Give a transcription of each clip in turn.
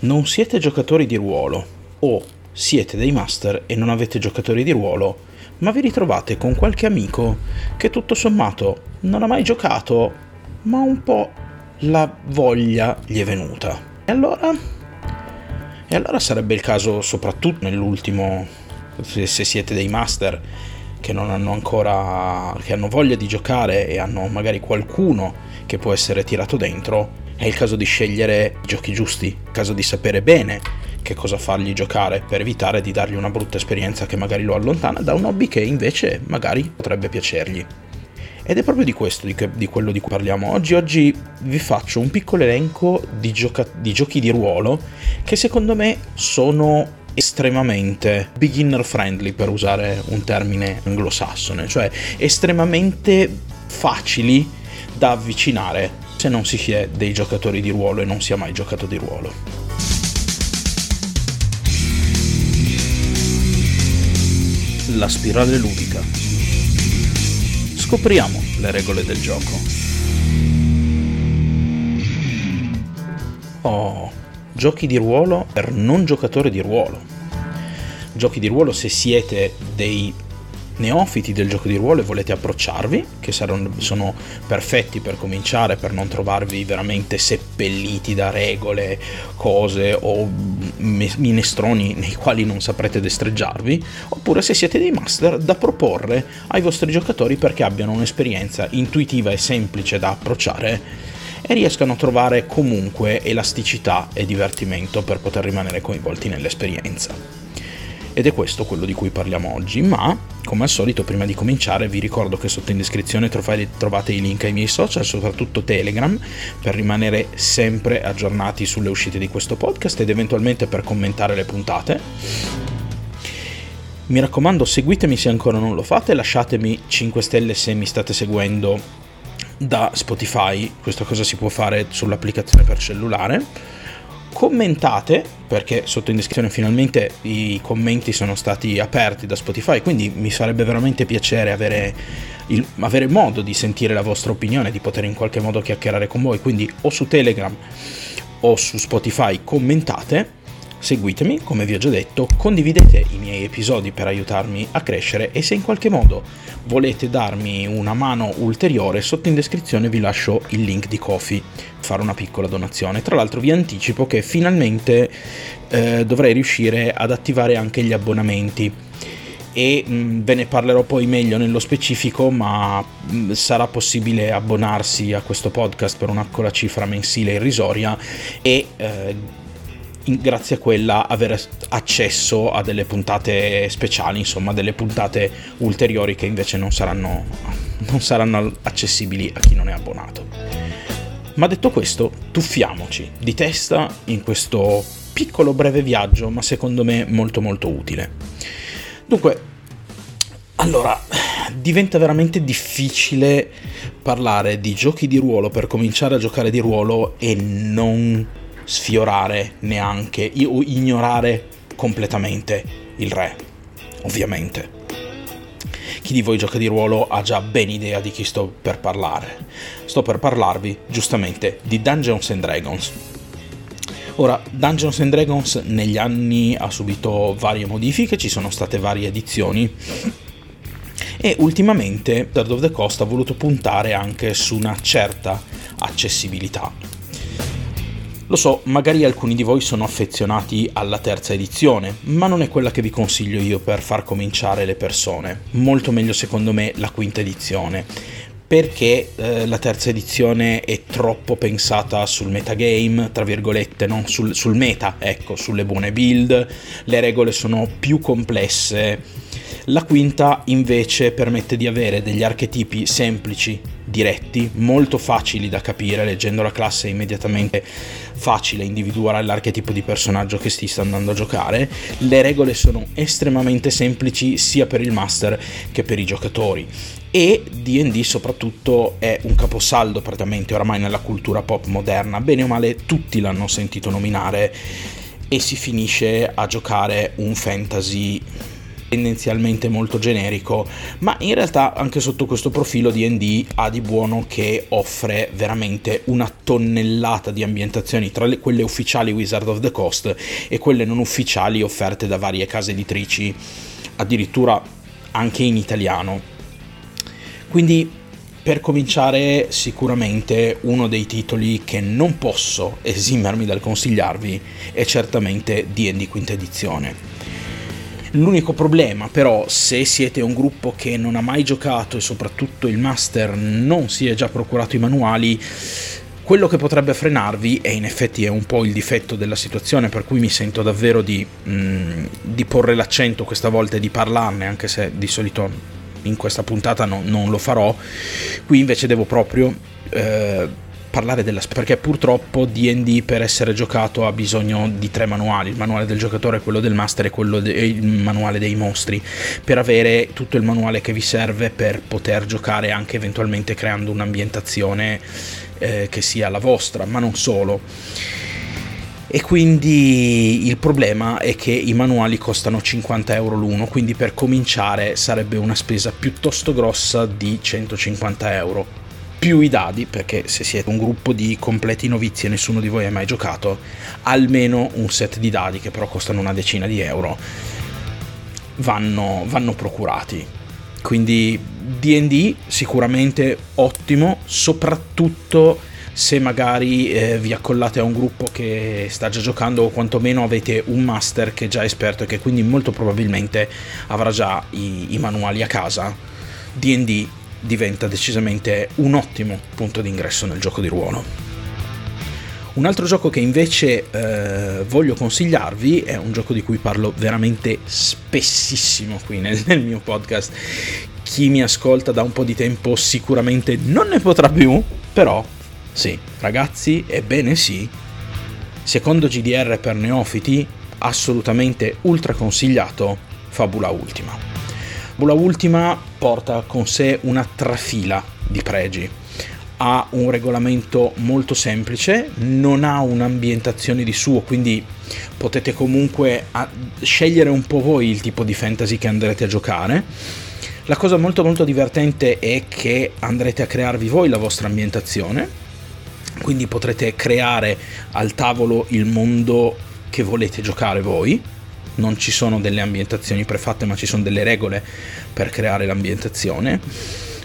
non siete giocatori di ruolo o siete dei master e non avete giocatori di ruolo, ma vi ritrovate con qualche amico che tutto sommato non ha mai giocato, ma un po' la voglia gli è venuta. E allora? E allora sarebbe il caso, soprattutto nell'ultimo, se siete dei master che non hanno ancora, che hanno voglia di giocare e hanno magari qualcuno che può essere tirato dentro, è il caso di scegliere i giochi giusti, il caso di sapere bene che cosa fargli giocare per evitare di dargli una brutta esperienza che magari lo allontana da un hobby che invece magari potrebbe piacergli. Ed è proprio di questo, di, che, di quello di cui parliamo oggi. Oggi vi faccio un piccolo elenco di, gioca- di giochi di ruolo che secondo me sono estremamente beginner friendly per usare un termine anglosassone, cioè estremamente facili da avvicinare se non si è dei giocatori di ruolo e non si è mai giocato di ruolo. La spirale ludica. Scopriamo le regole del gioco. Oh, giochi di ruolo per non giocatori di ruolo. Giochi di ruolo se siete dei neofiti del gioco di ruolo e volete approcciarvi, che saranno, sono perfetti per cominciare, per non trovarvi veramente seppelliti da regole, cose o minestroni nei quali non saprete destreggiarvi, oppure se siete dei master da proporre ai vostri giocatori perché abbiano un'esperienza intuitiva e semplice da approcciare e riescano a trovare comunque elasticità e divertimento per poter rimanere coinvolti nell'esperienza ed è questo quello di cui parliamo oggi, ma come al solito prima di cominciare vi ricordo che sotto in descrizione trovate i link ai miei social, soprattutto Telegram, per rimanere sempre aggiornati sulle uscite di questo podcast ed eventualmente per commentare le puntate. Mi raccomando, seguitemi se ancora non lo fate, lasciatemi 5 stelle se mi state seguendo da Spotify, questa cosa si può fare sull'applicazione per cellulare commentate perché sotto in descrizione finalmente i commenti sono stati aperti da Spotify quindi mi farebbe veramente piacere avere, il, avere modo di sentire la vostra opinione di poter in qualche modo chiacchierare con voi. Quindi o su Telegram o su Spotify commentate Seguitemi, come vi ho già detto, condividete i miei episodi per aiutarmi a crescere e se in qualche modo volete darmi una mano ulteriore, sotto in descrizione vi lascio il link di Kofi, fare una piccola donazione. Tra l'altro vi anticipo che finalmente eh, dovrei riuscire ad attivare anche gli abbonamenti e mh, mm, ve ne parlerò poi meglio nello specifico, ma mh, mm, sarà possibile abbonarsi a questo podcast per una piccola cifra mensile irrisoria e eh, grazie a quella avere accesso a delle puntate speciali, insomma delle puntate ulteriori che invece non saranno, non saranno accessibili a chi non è abbonato. Ma detto questo, tuffiamoci di testa in questo piccolo breve viaggio, ma secondo me molto molto utile. Dunque, allora, diventa veramente difficile parlare di giochi di ruolo per cominciare a giocare di ruolo e non sfiorare neanche o ignorare completamente il re, ovviamente. Chi di voi gioca di ruolo ha già ben idea di chi sto per parlare. Sto per parlarvi, giustamente, di Dungeons and Dragons. Ora, Dungeons and Dragons negli anni ha subito varie modifiche, ci sono state varie edizioni e ultimamente Wizard of the Coast ha voluto puntare anche su una certa accessibilità lo so, magari alcuni di voi sono affezionati alla terza edizione, ma non è quella che vi consiglio io per far cominciare le persone. Molto meglio secondo me la quinta edizione perché eh, la terza edizione è troppo pensata sul metagame, tra virgolette, no? sul, sul meta, ecco, sulle buone build, le regole sono più complesse. La quinta invece permette di avere degli archetipi semplici, diretti, molto facili da capire, leggendo la classe è immediatamente facile individuare l'archetipo di personaggio che si sta andando a giocare, le regole sono estremamente semplici sia per il master che per i giocatori. E DD soprattutto è un caposaldo praticamente oramai nella cultura pop moderna, bene o male tutti l'hanno sentito nominare e si finisce a giocare un fantasy tendenzialmente molto generico, ma in realtà anche sotto questo profilo D&D ha di buono che offre veramente una tonnellata di ambientazioni tra le, quelle ufficiali Wizard of the Coast e quelle non ufficiali offerte da varie case editrici, addirittura anche in italiano. Quindi per cominciare, sicuramente uno dei titoli che non posso esimermi dal consigliarvi è certamente DD quinta edizione. L'unico problema però, se siete un gruppo che non ha mai giocato e soprattutto il master non si è già procurato i manuali, quello che potrebbe frenarvi, e in effetti è un po' il difetto della situazione, per cui mi sento davvero di, mm, di porre l'accento questa volta e di parlarne, anche se di solito in questa puntata no, non lo farò, qui invece devo proprio eh, parlare della perché purtroppo D&D per essere giocato ha bisogno di tre manuali, il manuale del giocatore, quello del master e quello de- il manuale dei mostri, per avere tutto il manuale che vi serve per poter giocare anche eventualmente creando un'ambientazione eh, che sia la vostra, ma non solo e quindi il problema è che i manuali costano 50 euro l'uno, quindi per cominciare sarebbe una spesa piuttosto grossa di 150 euro. Più i dadi, perché se siete un gruppo di completi novizi e nessuno di voi ha mai giocato, almeno un set di dadi che però costano una decina di euro vanno, vanno procurati. Quindi DD sicuramente ottimo, soprattutto se magari eh, vi accollate a un gruppo che sta già giocando o quantomeno avete un master che è già esperto e che quindi molto probabilmente avrà già i, i manuali a casa, DD diventa decisamente un ottimo punto d'ingresso nel gioco di ruolo. Un altro gioco che invece eh, voglio consigliarvi è un gioco di cui parlo veramente spessissimo qui nel, nel, mio podcast. Chi mi ascolta da un po' di tempo sicuramente non ne potrà più, però sì, ragazzi, ebbene sì. Secondo GDR per neofiti, assolutamente ultra consigliato Fabula Ultima. Fabula Ultima porta con sé una trafila di pregi. Ha un regolamento molto semplice, non ha un'ambientazione di suo, quindi potete comunque scegliere un po' voi il tipo di fantasy che andrete a giocare. La cosa molto molto divertente è che andrete a crearvi voi la vostra ambientazione quindi potrete creare al tavolo il mondo che volete giocare voi. Non ci sono delle ambientazioni prefatte, ma ci sono delle regole per creare l'ambientazione.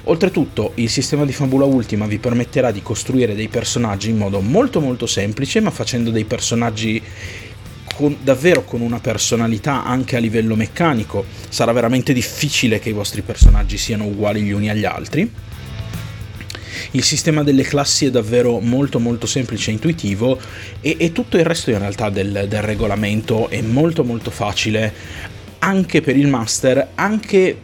Oltretutto, il sistema di Fabula Ultima vi permetterà di costruire dei personaggi in modo molto molto semplice, ma facendo dei personaggi con, davvero con una personalità anche a livello meccanico. Sarà veramente difficile che i vostri personaggi siano uguali gli uni agli altri il sistema delle classi è davvero molto molto semplice e intuitivo e, e tutto il resto in realtà del, del regolamento è molto molto facile anche per il master, anche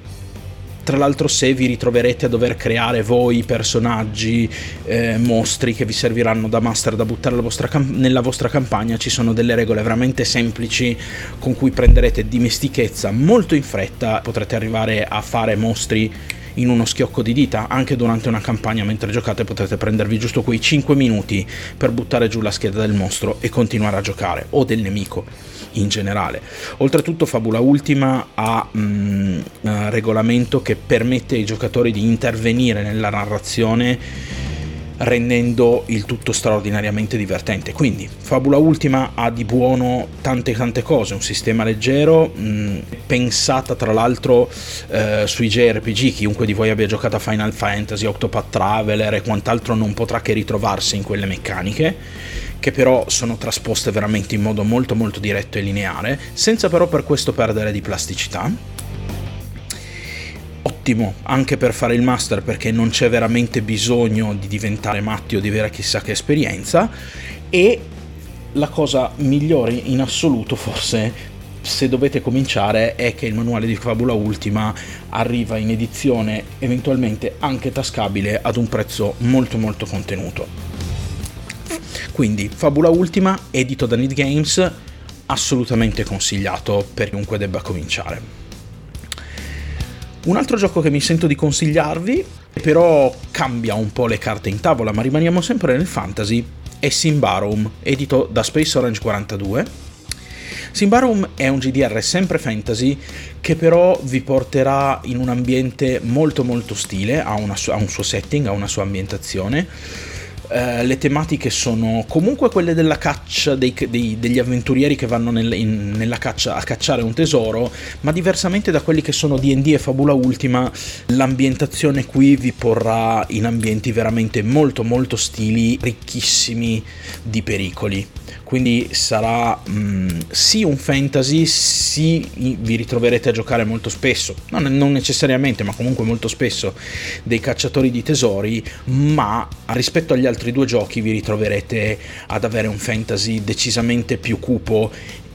tra l'altro se vi ritroverete a dover creare voi personaggi, eh, mostri che vi serviranno da master da buttare vostra cam- nella vostra campagna, ci sono delle regole veramente semplici con cui prenderete dimestichezza molto in fretta, potrete arrivare a fare mostri in uno schiocco di dita, anche durante una campagna mentre giocate potete prendervi giusto quei 5 minuti per buttare giù la scheda del mostro e continuare a giocare, o del nemico in generale. Oltretutto Fabula Ultima ha un mm, uh, regolamento che permette ai giocatori di intervenire nella narrazione rendendo il tutto straordinariamente divertente. Quindi, Fabula Ultima ha di buono tante tante cose, un sistema leggero, mh, pensata tra l'altro eh, sui JRPG, chiunque di voi abbia giocato a Final Fantasy, Octopath Traveler e quant'altro non potrà che ritrovarsi in quelle meccaniche che però sono trasposte veramente in modo molto molto diretto e lineare, senza però per questo perdere di plasticità ottimo anche per fare il master perché non c'è veramente bisogno di diventare matti o di avere chissà che esperienza e la cosa migliore in assoluto forse se dovete cominciare è che il manuale di Fabula Ultima arriva in edizione eventualmente anche tascabile ad un prezzo molto molto contenuto. Quindi Fabula Ultima, edito da Need Games, assolutamente consigliato per chiunque debba cominciare. Un altro gioco che mi sento di consigliarvi, però cambia un po' le carte in tavola, ma rimaniamo sempre nel fantasy, è Simbarum, edito da Space Orange 42. Simbarum è un GDR sempre fantasy che però vi porterà in un ambiente molto molto stile, ha, ha un suo setting, ha una sua ambientazione eh, le tematiche sono comunque quelle della caccia dei, dei, degli avventurieri che vanno nel, in, nella caccia a cacciare un tesoro, ma diversamente da quelli che sono DD e Fabula Ultima, l'ambientazione qui vi porrà in ambienti veramente molto molto stili, ricchissimi di pericoli. Quindi sarà mh, mm, sì un fantasy, sì vi ritroverete a giocare molto spesso, non, non, necessariamente, ma comunque molto spesso, dei cacciatori di tesori, ma rispetto agli altri due giochi vi ritroverete ad avere un fantasy decisamente più cupo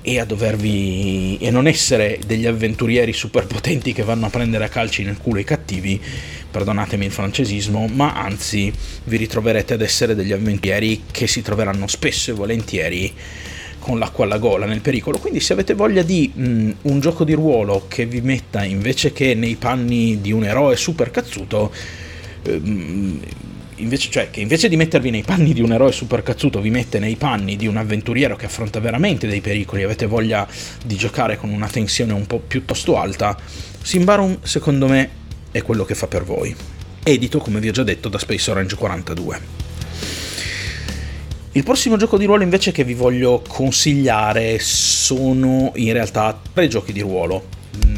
e a dovervi e non essere degli avventurieri super potenti che vanno a prendere a calci nel culo i cattivi, perdonatemi il francesismo, ma anzi vi ritroverete ad essere degli avventurieri che si troveranno spesso e volentieri con l'acqua alla gola nel pericolo. Quindi se avete voglia di mh, mm, un gioco di ruolo che vi metta invece che nei panni di un eroe super cazzuto, ehm, invece, cioè, che invece di mettervi nei panni di un eroe super cazzuto, vi mette nei panni di un avventuriero che affronta veramente dei pericoli, avete voglia di giocare con una tensione un po' piuttosto alta, Simbarum secondo me è quello che fa per voi. Edito, come vi ho già detto, da Space Orange 42. Il prossimo gioco di ruolo invece che vi voglio consigliare sono in realtà tre giochi di ruolo,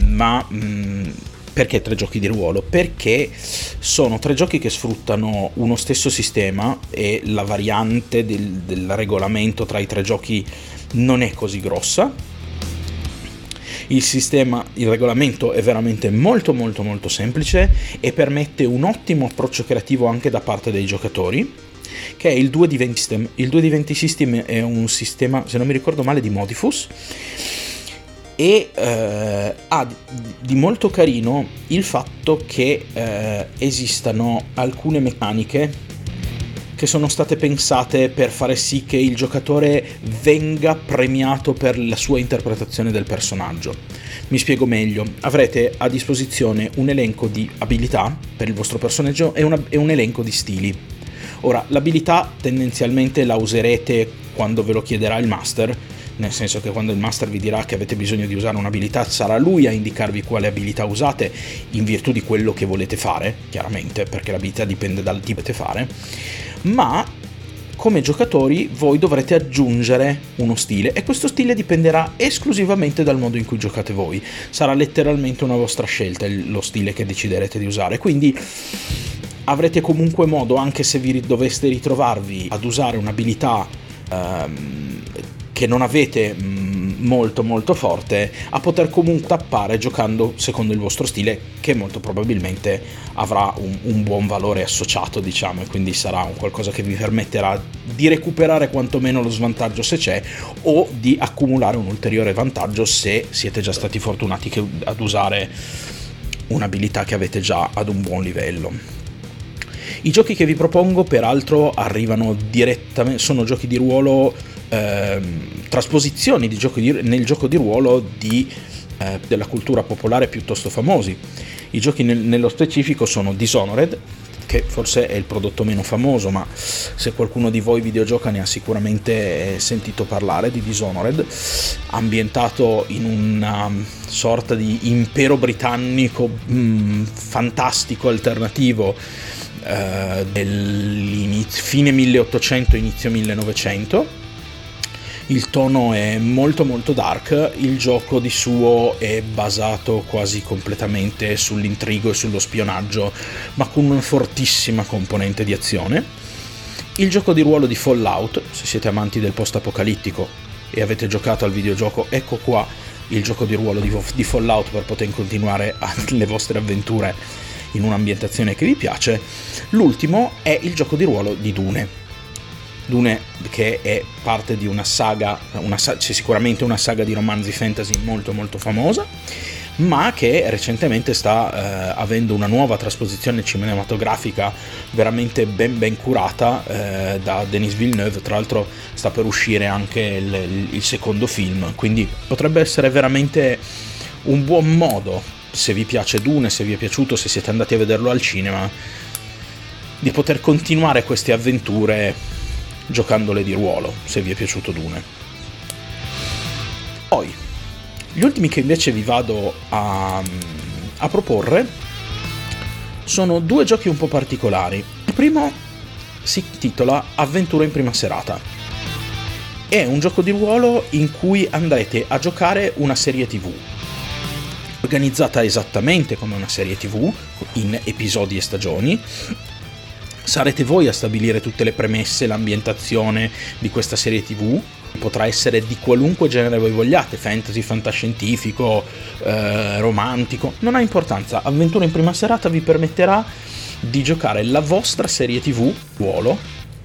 ma mh, mm, perché tre giochi di ruolo? Perché sono tre giochi che sfruttano uno stesso sistema e la variante del, del regolamento tra i tre giochi non è così grossa, il sistema, il regolamento è veramente molto molto molto semplice e permette un ottimo approccio creativo anche da parte dei giocatori che è il 2 d 20 system. Il 2 d 20 system è un sistema, se non mi ricordo male, di Modifus e eh, ha di molto carino il fatto che eh, esistano alcune meccaniche che sono state pensate per fare sì che il giocatore venga premiato per la sua interpretazione del personaggio. Mi spiego meglio, avrete a disposizione un elenco di abilità per il vostro personaggio e, una, e un elenco di stili. Ora, l'abilità tendenzialmente la userete quando ve lo chiederà il master, nel senso che quando il master vi dirà che avete bisogno di usare un'abilità sarà lui a indicarvi quale abilità usate in virtù di quello che volete fare, chiaramente, perché l'abilità dipende dal tipo che fare ma come giocatori voi dovrete aggiungere uno stile e questo stile dipenderà esclusivamente dal modo in cui giocate voi. Sarà letteralmente una vostra scelta lo stile che deciderete di usare. Quindi avrete comunque modo, anche se vi doveste ritrovarvi ad usare un'abilità ehm, che non avete molto molto forte a poter comunque tappare giocando secondo il vostro stile che molto probabilmente avrà un, un buon valore associato diciamo e quindi sarà un qualcosa che vi permetterà di recuperare quantomeno lo svantaggio se c'è o di accumulare un ulteriore vantaggio se siete già stati fortunati che, ad usare un'abilità che avete già ad un buon livello. I giochi che vi propongo peraltro arrivano direttamente, sono giochi di ruolo ehm, trasposizioni gioco di, nel gioco di ruolo di, eh, della cultura popolare piuttosto famosi. I giochi nel, nello specifico sono Dishonored, che forse è il prodotto meno famoso, ma se qualcuno di voi videogioca ne ha sicuramente eh, sentito parlare di Dishonored, ambientato in una sorta di impero britannico mh, mm, fantastico alternativo eh, del fine 1800 inizio 1900 il tono è molto molto dark, il gioco di suo è basato quasi completamente sull'intrigo e sullo spionaggio, ma con una fortissima componente di azione. Il gioco di ruolo di Fallout, se siete amanti del post-apocalittico e avete giocato al videogioco, ecco qua il gioco di ruolo di Fallout per poter continuare le vostre avventure in un'ambientazione che vi piace. L'ultimo è il gioco di ruolo di Dune Dune che è parte di una saga, una, c'è sicuramente una saga di romanzi fantasy molto molto famosa, ma che recentemente sta eh, avendo una nuova trasposizione cinematografica veramente ben ben curata eh, da Denis Villeneuve, tra l'altro sta per uscire anche il, il secondo film, quindi potrebbe essere veramente un buon modo, se vi piace Dune, se vi è piaciuto, se siete andati a vederlo al cinema, di poter continuare queste avventure giocandole di ruolo, se vi è piaciuto Dune. Poi, Gli ultimi che invece vi vado a, a proporre sono due giochi un po' particolari. Il primo si intitola Avventura in prima serata. È un gioco di ruolo in cui andrete a giocare una serie TV organizzata esattamente come una serie TV, in episodi e stagioni. Sarete voi a stabilire tutte le premesse, l'ambientazione di questa serie TV. Potrà essere di qualunque genere voi vogliate, fantasy, fantascientifico, eh, romantico, non ha importanza. Avventura in prima serata vi permetterà di giocare la vostra serie TV, ruolo,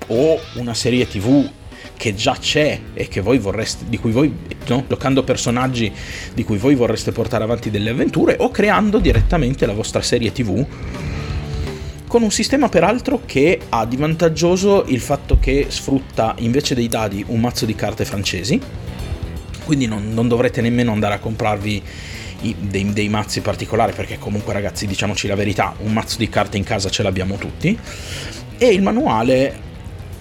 o una serie TV che già c'è e che voi vorreste, di cui voi, no? giocando personaggi di cui voi vorreste portare avanti delle avventure o creando direttamente la vostra serie TV con un sistema peraltro che ha di vantaggioso il fatto che sfrutta invece dei dadi un mazzo di carte francesi, quindi non, non dovrete nemmeno andare a comprarvi i, dei, dei, mazzi particolari perché comunque ragazzi diciamoci la verità, un mazzo di carte in casa ce l'abbiamo tutti e il manuale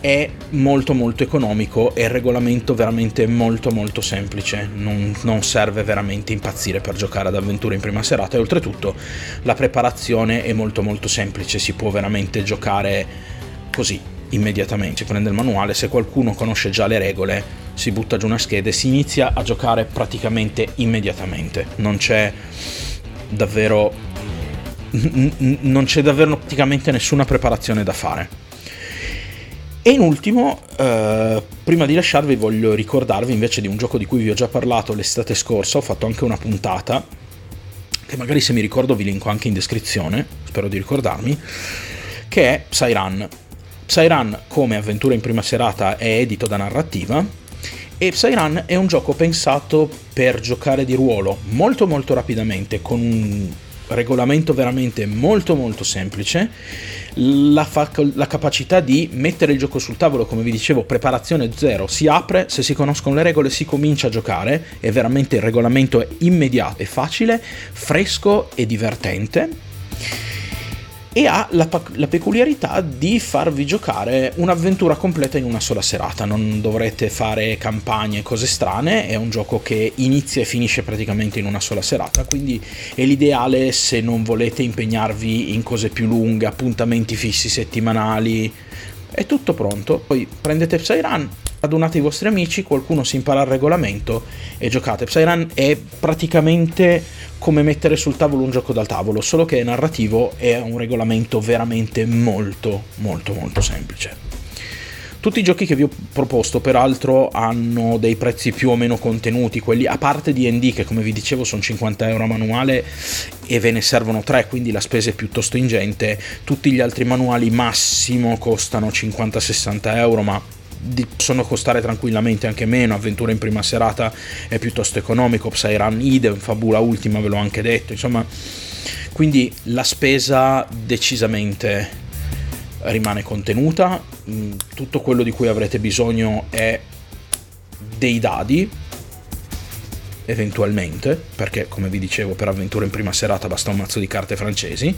è molto molto economico e il regolamento veramente molto molto semplice, non, non, serve veramente impazzire per giocare ad avventure in prima serata e oltretutto la preparazione è molto molto semplice, si può veramente giocare così immediatamente, si prende il manuale, se qualcuno conosce già le regole si butta giù una scheda e si inizia a giocare praticamente immediatamente, non c'è davvero non c'è davvero praticamente nessuna preparazione da fare e in ultimo, eh, prima di lasciarvi voglio ricordarvi invece di un gioco di cui vi ho già parlato l'estate scorsa, ho fatto anche una puntata, che magari se mi ricordo vi linko anche in descrizione, spero di ricordarmi, che è Psyrun. Psyrun come avventura in prima serata è edito da narrativa e Psyrun è un gioco pensato per giocare di ruolo molto molto rapidamente con un regolamento veramente molto molto semplice, la, fac- la, capacità di mettere il gioco sul tavolo, come vi dicevo, preparazione zero, si apre, se si conoscono le regole si comincia a giocare, è veramente il regolamento è immediato, è facile, fresco e divertente e ha la, la, peculiarità di farvi giocare un'avventura completa in una sola serata. Non dovrete fare campagne e cose strane, è un gioco che inizia e finisce praticamente in una sola serata, quindi è l'ideale se non volete impegnarvi in cose più lunghe, appuntamenti fissi settimanali. È tutto pronto, poi prendete Psyrun, radunate i vostri amici, qualcuno si impara il regolamento e giocate. Psyrun è praticamente come mettere sul tavolo un gioco dal tavolo, solo che è narrativo e ha un regolamento veramente molto molto molto semplice. Tutti i giochi che vi ho proposto, peraltro, hanno dei prezzi più o meno contenuti, quelli a parte DD, che come vi dicevo sono 50 euro a manuale e ve ne servono 3, quindi la spesa è piuttosto ingente. Tutti gli altri manuali massimo costano 50-60 euro, ma possono costare tranquillamente anche meno, avventura in prima serata è piuttosto economico, Psyrun idem, Fabula ultima ve l'ho anche detto, insomma, quindi la spesa decisamente rimane contenuta, mm, tutto quello di cui avrete bisogno è dei dadi, eventualmente, perché come vi dicevo per avventura in prima serata basta un mazzo di carte francesi,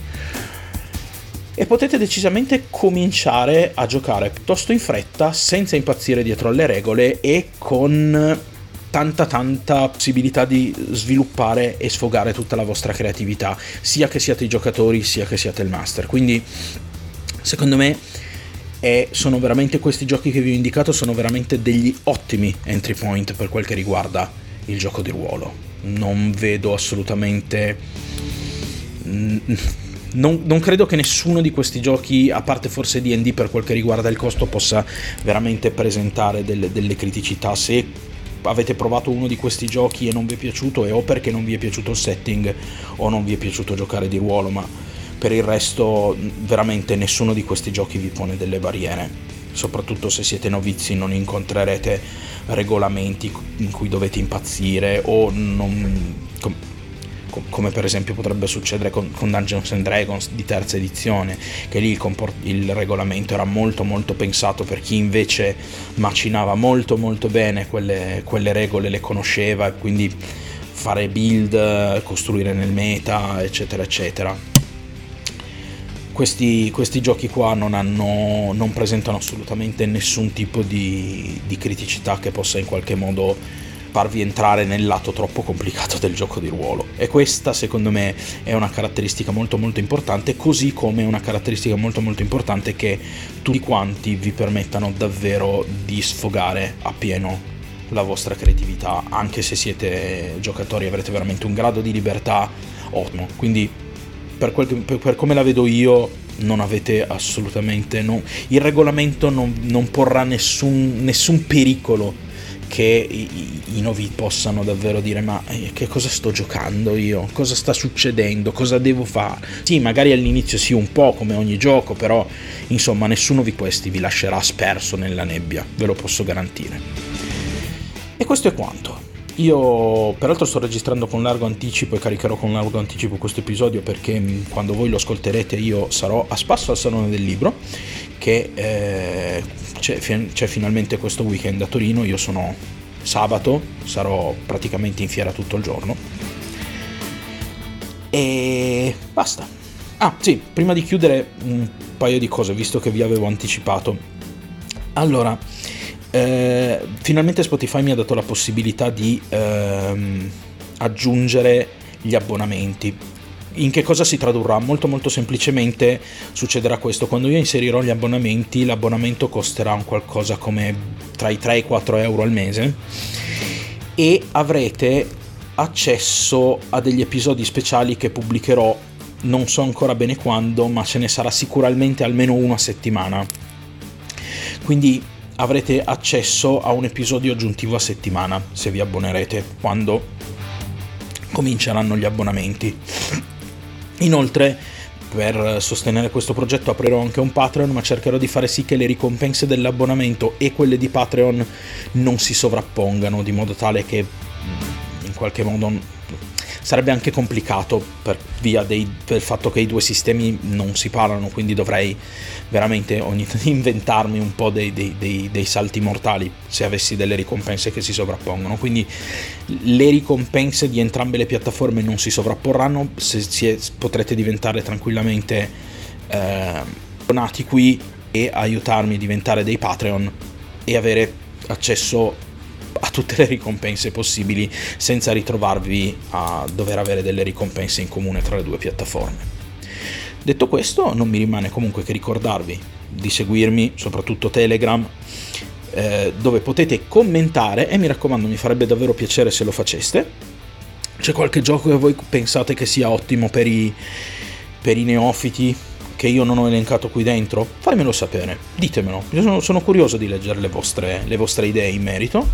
e potete decisamente cominciare a giocare piuttosto in fretta, senza impazzire dietro alle regole e con tanta tanta possibilità di sviluppare e sfogare tutta la vostra creatività, sia che siate i giocatori sia che siate il master. Quindi secondo me è, sono veramente questi giochi che vi ho indicato sono veramente degli ottimi entry point per quel che riguarda il gioco di ruolo. Non vedo assolutamente non, non, credo che nessuno di questi giochi, a parte forse DD per quel che riguarda il costo, possa veramente presentare delle, delle criticità. Se avete provato uno di questi giochi e non vi è piaciuto, è o perché non vi è piaciuto il setting o non vi è piaciuto giocare di ruolo, ma per il resto veramente nessuno di questi giochi vi pone delle barriere. Soprattutto se siete novizi non incontrerete regolamenti in cui dovete impazzire o non come per esempio potrebbe succedere con, con, Dungeons and Dragons di terza edizione, che lì il, comport- il, regolamento era molto molto pensato per chi invece macinava molto molto bene quelle, quelle regole, le conosceva e quindi fare build, costruire nel meta, eccetera, eccetera. Questi, questi, giochi qua non, hanno, non, presentano assolutamente nessun tipo di, di, criticità che possa in qualche modo farvi entrare nel lato troppo complicato del gioco di ruolo. E questa secondo me è una caratteristica molto molto importante, così come è una caratteristica molto molto importante che tutti quanti vi permettano davvero di sfogare appieno la vostra creatività, anche se siete giocatori avrete veramente un grado di libertà ottimo. Quindi per, quel, per, per come la vedo io non avete assolutamente... No, il regolamento non, non porrà nessun, nessun pericolo che i, i novi possano davvero dire ma eh, che cosa sto giocando io, cosa sta succedendo, cosa devo fare. Sì, magari all'inizio sì un po' come ogni gioco, però insomma nessuno di questi vi lascerà sperso nella nebbia, ve lo posso garantire. E questo è quanto. Io peraltro sto registrando con largo anticipo e caricherò con largo anticipo questo episodio perché mm, quando voi lo ascolterete io sarò a spasso al Salone del Libro che eh, c'è, c'è finalmente questo weekend a Torino, io sono sabato, sarò praticamente in fiera tutto il giorno. E basta. Ah sì, prima di chiudere un paio di cose, visto che vi avevo anticipato. Allora, eh, finalmente Spotify mi ha dato la possibilità di ehm, aggiungere gli abbonamenti in che cosa si tradurrà? Molto molto semplicemente succederà questo, quando io inserirò gli abbonamenti l'abbonamento costerà un qualcosa come tra i 3 e i 4 euro al mese e avrete accesso a degli episodi speciali che pubblicherò non so ancora bene quando ma ce ne sarà sicuramente almeno uno a settimana. Quindi avrete accesso a un episodio aggiuntivo a settimana se vi abbonerete quando cominceranno gli abbonamenti Inoltre, per sostenere questo progetto aprirò anche un Patreon, ma cercherò di fare sì che le ricompense dell'abbonamento e quelle di Patreon non si sovrappongano, di modo tale che in qualche modo sarebbe anche complicato per via dei, del fatto che i due sistemi non si parlano, quindi dovrei veramente ogni inventarmi un po' dei, dei, dei, salti mortali se avessi delle ricompense che si sovrappongono. Quindi le ricompense di entrambe le piattaforme non si sovrapporranno, se, se potrete diventare tranquillamente eh, donati qui e aiutarmi a diventare dei Patreon e avere accesso a tutte le ricompense possibili senza ritrovarvi a dover avere delle ricompense in comune tra le due piattaforme. Detto questo, non mi rimane comunque che ricordarvi di seguirmi, soprattutto Telegram, eh, dove potete commentare e mi raccomando mi farebbe davvero piacere se lo faceste. C'è qualche gioco che voi pensate che sia ottimo per i, per i neofiti, che io non ho elencato qui dentro? Fatemelo sapere, ditemelo, io sono, sono curioso di leggere le vostre, le vostre idee in merito.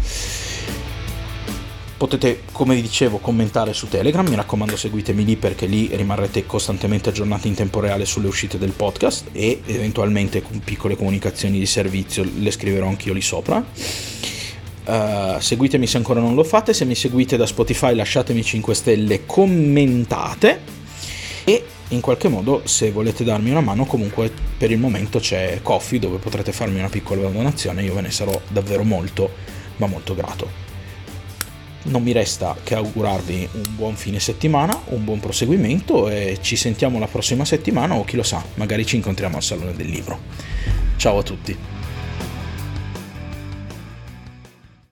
Potete, come vi dicevo, commentare su Telegram, mi raccomando seguitemi lì perché lì rimarrete costantemente aggiornati in tempo reale sulle uscite del podcast e eventualmente con piccole comunicazioni di servizio le scriverò anch'io lì sopra. Uh, seguitemi se ancora non lo fate, se mi seguite da Spotify lasciatemi 5 stelle, commentate in qualche modo se volete darmi una mano comunque per il momento c'è Coffee dove potrete farmi una piccola donazione. Io ve ne sarò davvero molto ma molto grato. Non mi resta che augurarvi un buon fine settimana un buon proseguimento e ci sentiamo la prossima settimana o chi lo sa magari ci incontriamo al salone del libro. Ciao a tutti